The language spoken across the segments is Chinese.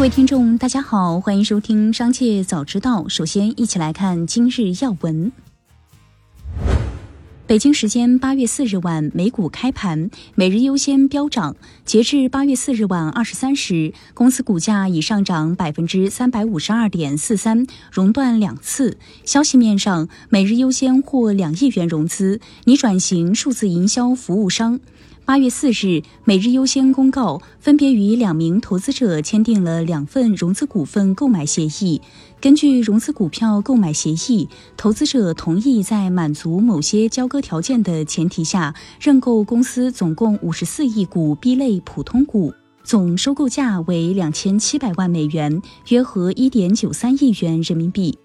各位听众，大家好，欢迎收听《商界早知道》。首先，一起来看今日要闻。北京时间八月四日晚，美股开盘，每日优先飙涨。截至八月四日晚二十三时，公司股价已上涨百分之三百五十二点四三，熔断两次。消息面上，每日优先获两亿元融资，拟转型数字营销服务商。八月四日，每日优先公告，分别与两名投资者签订了两份融资股份购买协议。根据融资股票购买协议，投资者同意在满足某些交割条件的前提下，认购公司总共五十四亿股 B 类普通股，总收购价为两千七百万美元，约合一点九三亿元人民币。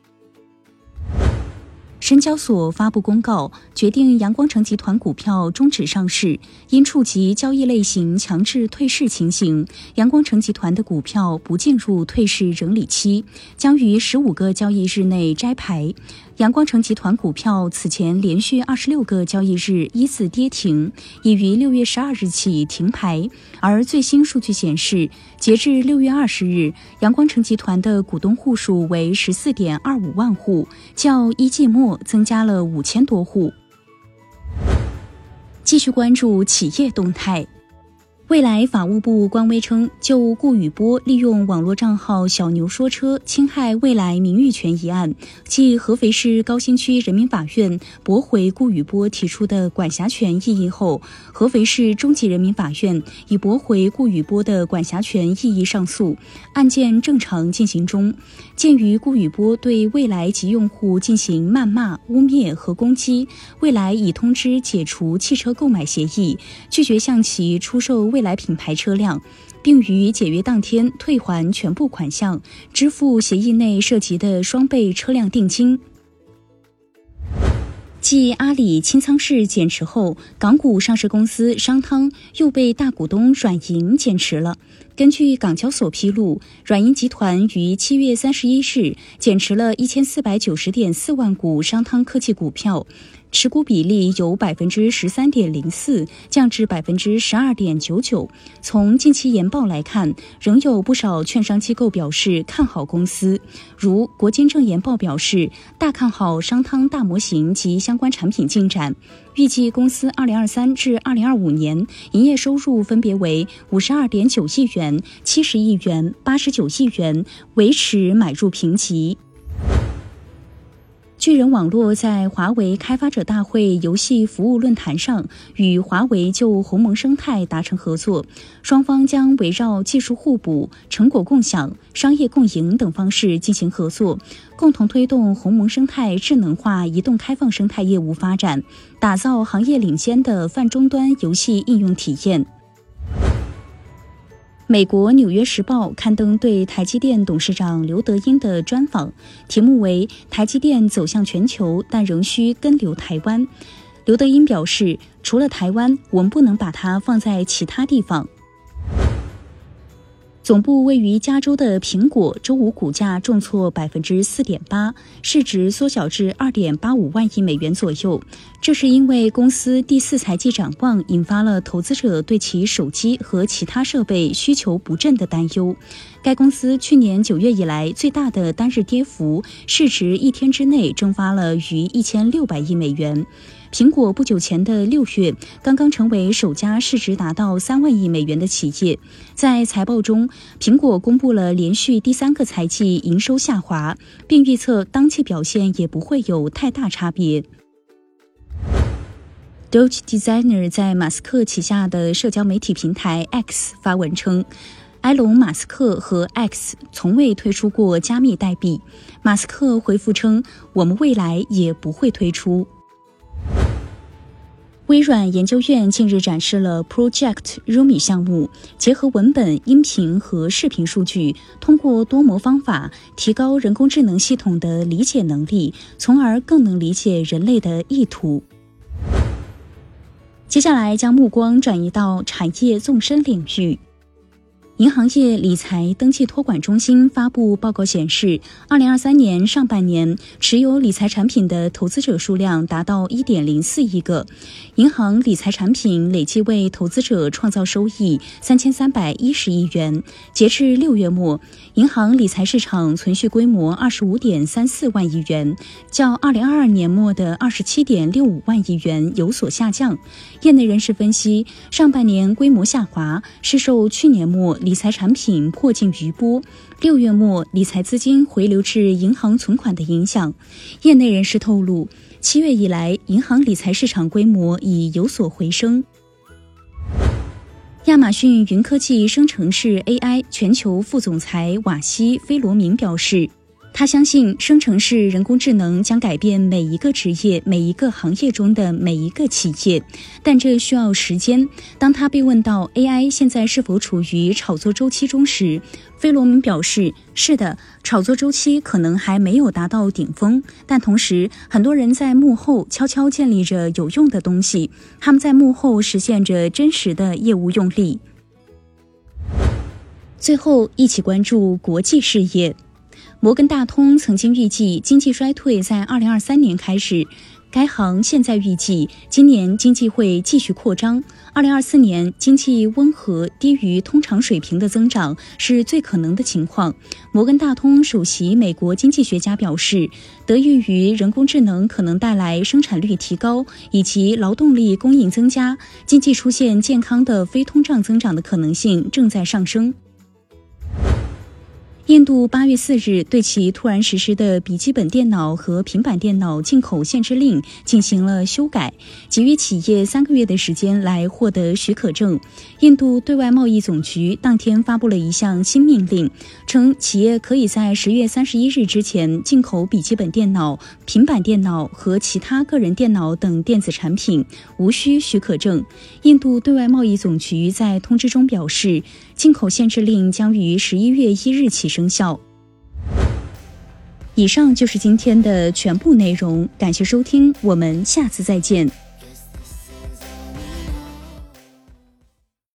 深交所发布公告，决定阳光城集团股票终止上市，因触及交易类型强制退市情形，阳光城集团的股票不进入退市整理期，将于十五个交易日内摘牌。阳光城集团股票此前连续二十六个交易日依次跌停，已于六月十二日起停牌。而最新数据显示，截至六月二十日，阳光城集团的股东户数为十四点二五万户，较一季末增加了五千多户。继续关注企业动态。未来法务部官微称，就顾宇波利用网络账号“小牛说车”侵害未来名誉权一案，继合肥市高新区人民法院驳回顾宇波提出的管辖权异议后，合肥市中级人民法院已驳回顾宇波的管辖权异议上诉，案件正常进行中。鉴于顾宇波对未来及用户进行谩骂、污蔑和攻击，未来已通知解除汽车购买协议，拒绝向其出售。未来品牌车辆，并于解约当天退还全部款项，支付协议内涉及的双倍车辆定金。继阿里清仓式减持后，港股上市公司商汤又被大股东软银减持了。根据港交所披露，软银集团于七月三十一日减持了一千四百九十点四万股商汤科技股票。持股比例由百分之十三点零四降至百分之十二点九九。从近期研报来看，仍有不少券商机构表示看好公司，如国金证研报表示大看好商汤大模型及相关产品进展，预计公司二零二三至二零二五年营业收入分别为五十二点九亿元、七十亿元、八十九亿元，维持买入评级。巨人网络在华为开发者大会游戏服务论坛上与华为就鸿蒙生态达成合作，双方将围绕技术互补、成果共享、商业共赢等方式进行合作，共同推动鸿蒙生态智能化移动开放生态业务发展，打造行业领先的泛终端游戏应用体验。美国《纽约时报》刊登对台积电董事长刘德英的专访，题目为“台积电走向全球，但仍需跟留台湾”。刘德英表示：“除了台湾，我们不能把它放在其他地方。”总部位于加州的苹果周五股价重挫百分之四点八，市值缩小至二点八五万亿美元左右。这是因为公司第四财季展望引发了投资者对其手机和其他设备需求不振的担忧。该公司去年九月以来最大的单日跌幅，市值一天之内蒸发了逾一千六百亿美元。苹果不久前的六月刚刚成为首家市值达到三万亿美元的企业。在财报中，苹果公布了连续第三个财季营收下滑，并预测当季表现也不会有太大差别。Doge Designer 在马斯克旗下的社交媒体平台 X 发文称，埃隆·马斯克和 X 从未推出过加密代币。马斯克回复称：“我们未来也不会推出。”微软研究院近日展示了 Project Rumi 项目，结合文本、音频和视频数据，通过多模方法提高人工智能系统的理解能力，从而更能理解人类的意图。接下来将目光转移到产业纵深领域。银行业理财登记托管中心发布报告显示，二零二三年上半年持有理财产品的投资者数量达到一点零四亿个，银行理财产品累计为投资者创造收益三千三百一十亿元。截至六月末，银行理财市场存续规模二十五点三四万亿元，较二零二二年末的二十七点六五万亿元有所下降。业内人士分析，上半年规模下滑是受去年末。理财产品破净余波，六月末理财资金回流至银行存款的影响。业内人士透露，七月以来，银行理财市场规模已有所回升。亚马逊云科技生成式 AI 全球副总裁瓦西·菲罗明表示。他相信生成式人工智能将改变每一个职业、每一个行业中的每一个企业，但这需要时间。当他被问到 AI 现在是否处于炒作周期中时，费罗明表示：“是的，炒作周期可能还没有达到顶峰，但同时很多人在幕后悄悄建立着有用的东西，他们在幕后实现着真实的业务用力。”最后，一起关注国际事业。摩根大通曾经预计经济衰退在二零二三年开始，该行现在预计今年经济会继续扩张。二零二四年经济温和低于通常水平的增长是最可能的情况。摩根大通首席美国经济学家表示，得益于人工智能可能带来生产率提高以及劳动力供应增加，经济出现健康的非通胀增长的可能性正在上升。印度八月四日对其突然实施的笔记本电脑和平板电脑进口限制令进行了修改，给予企业三个月的时间来获得许可证。印度对外贸易总局当天发布了一项新命令，称企业可以在十月三十一日之前进口笔记本电脑、平板电脑和其他个人电脑等电子产品，无需许可证。印度对外贸易总局在通知中表示，进口限制令将于十一月一日起。生效。以上就是今天的全部内容，感谢收听，我们下次再见。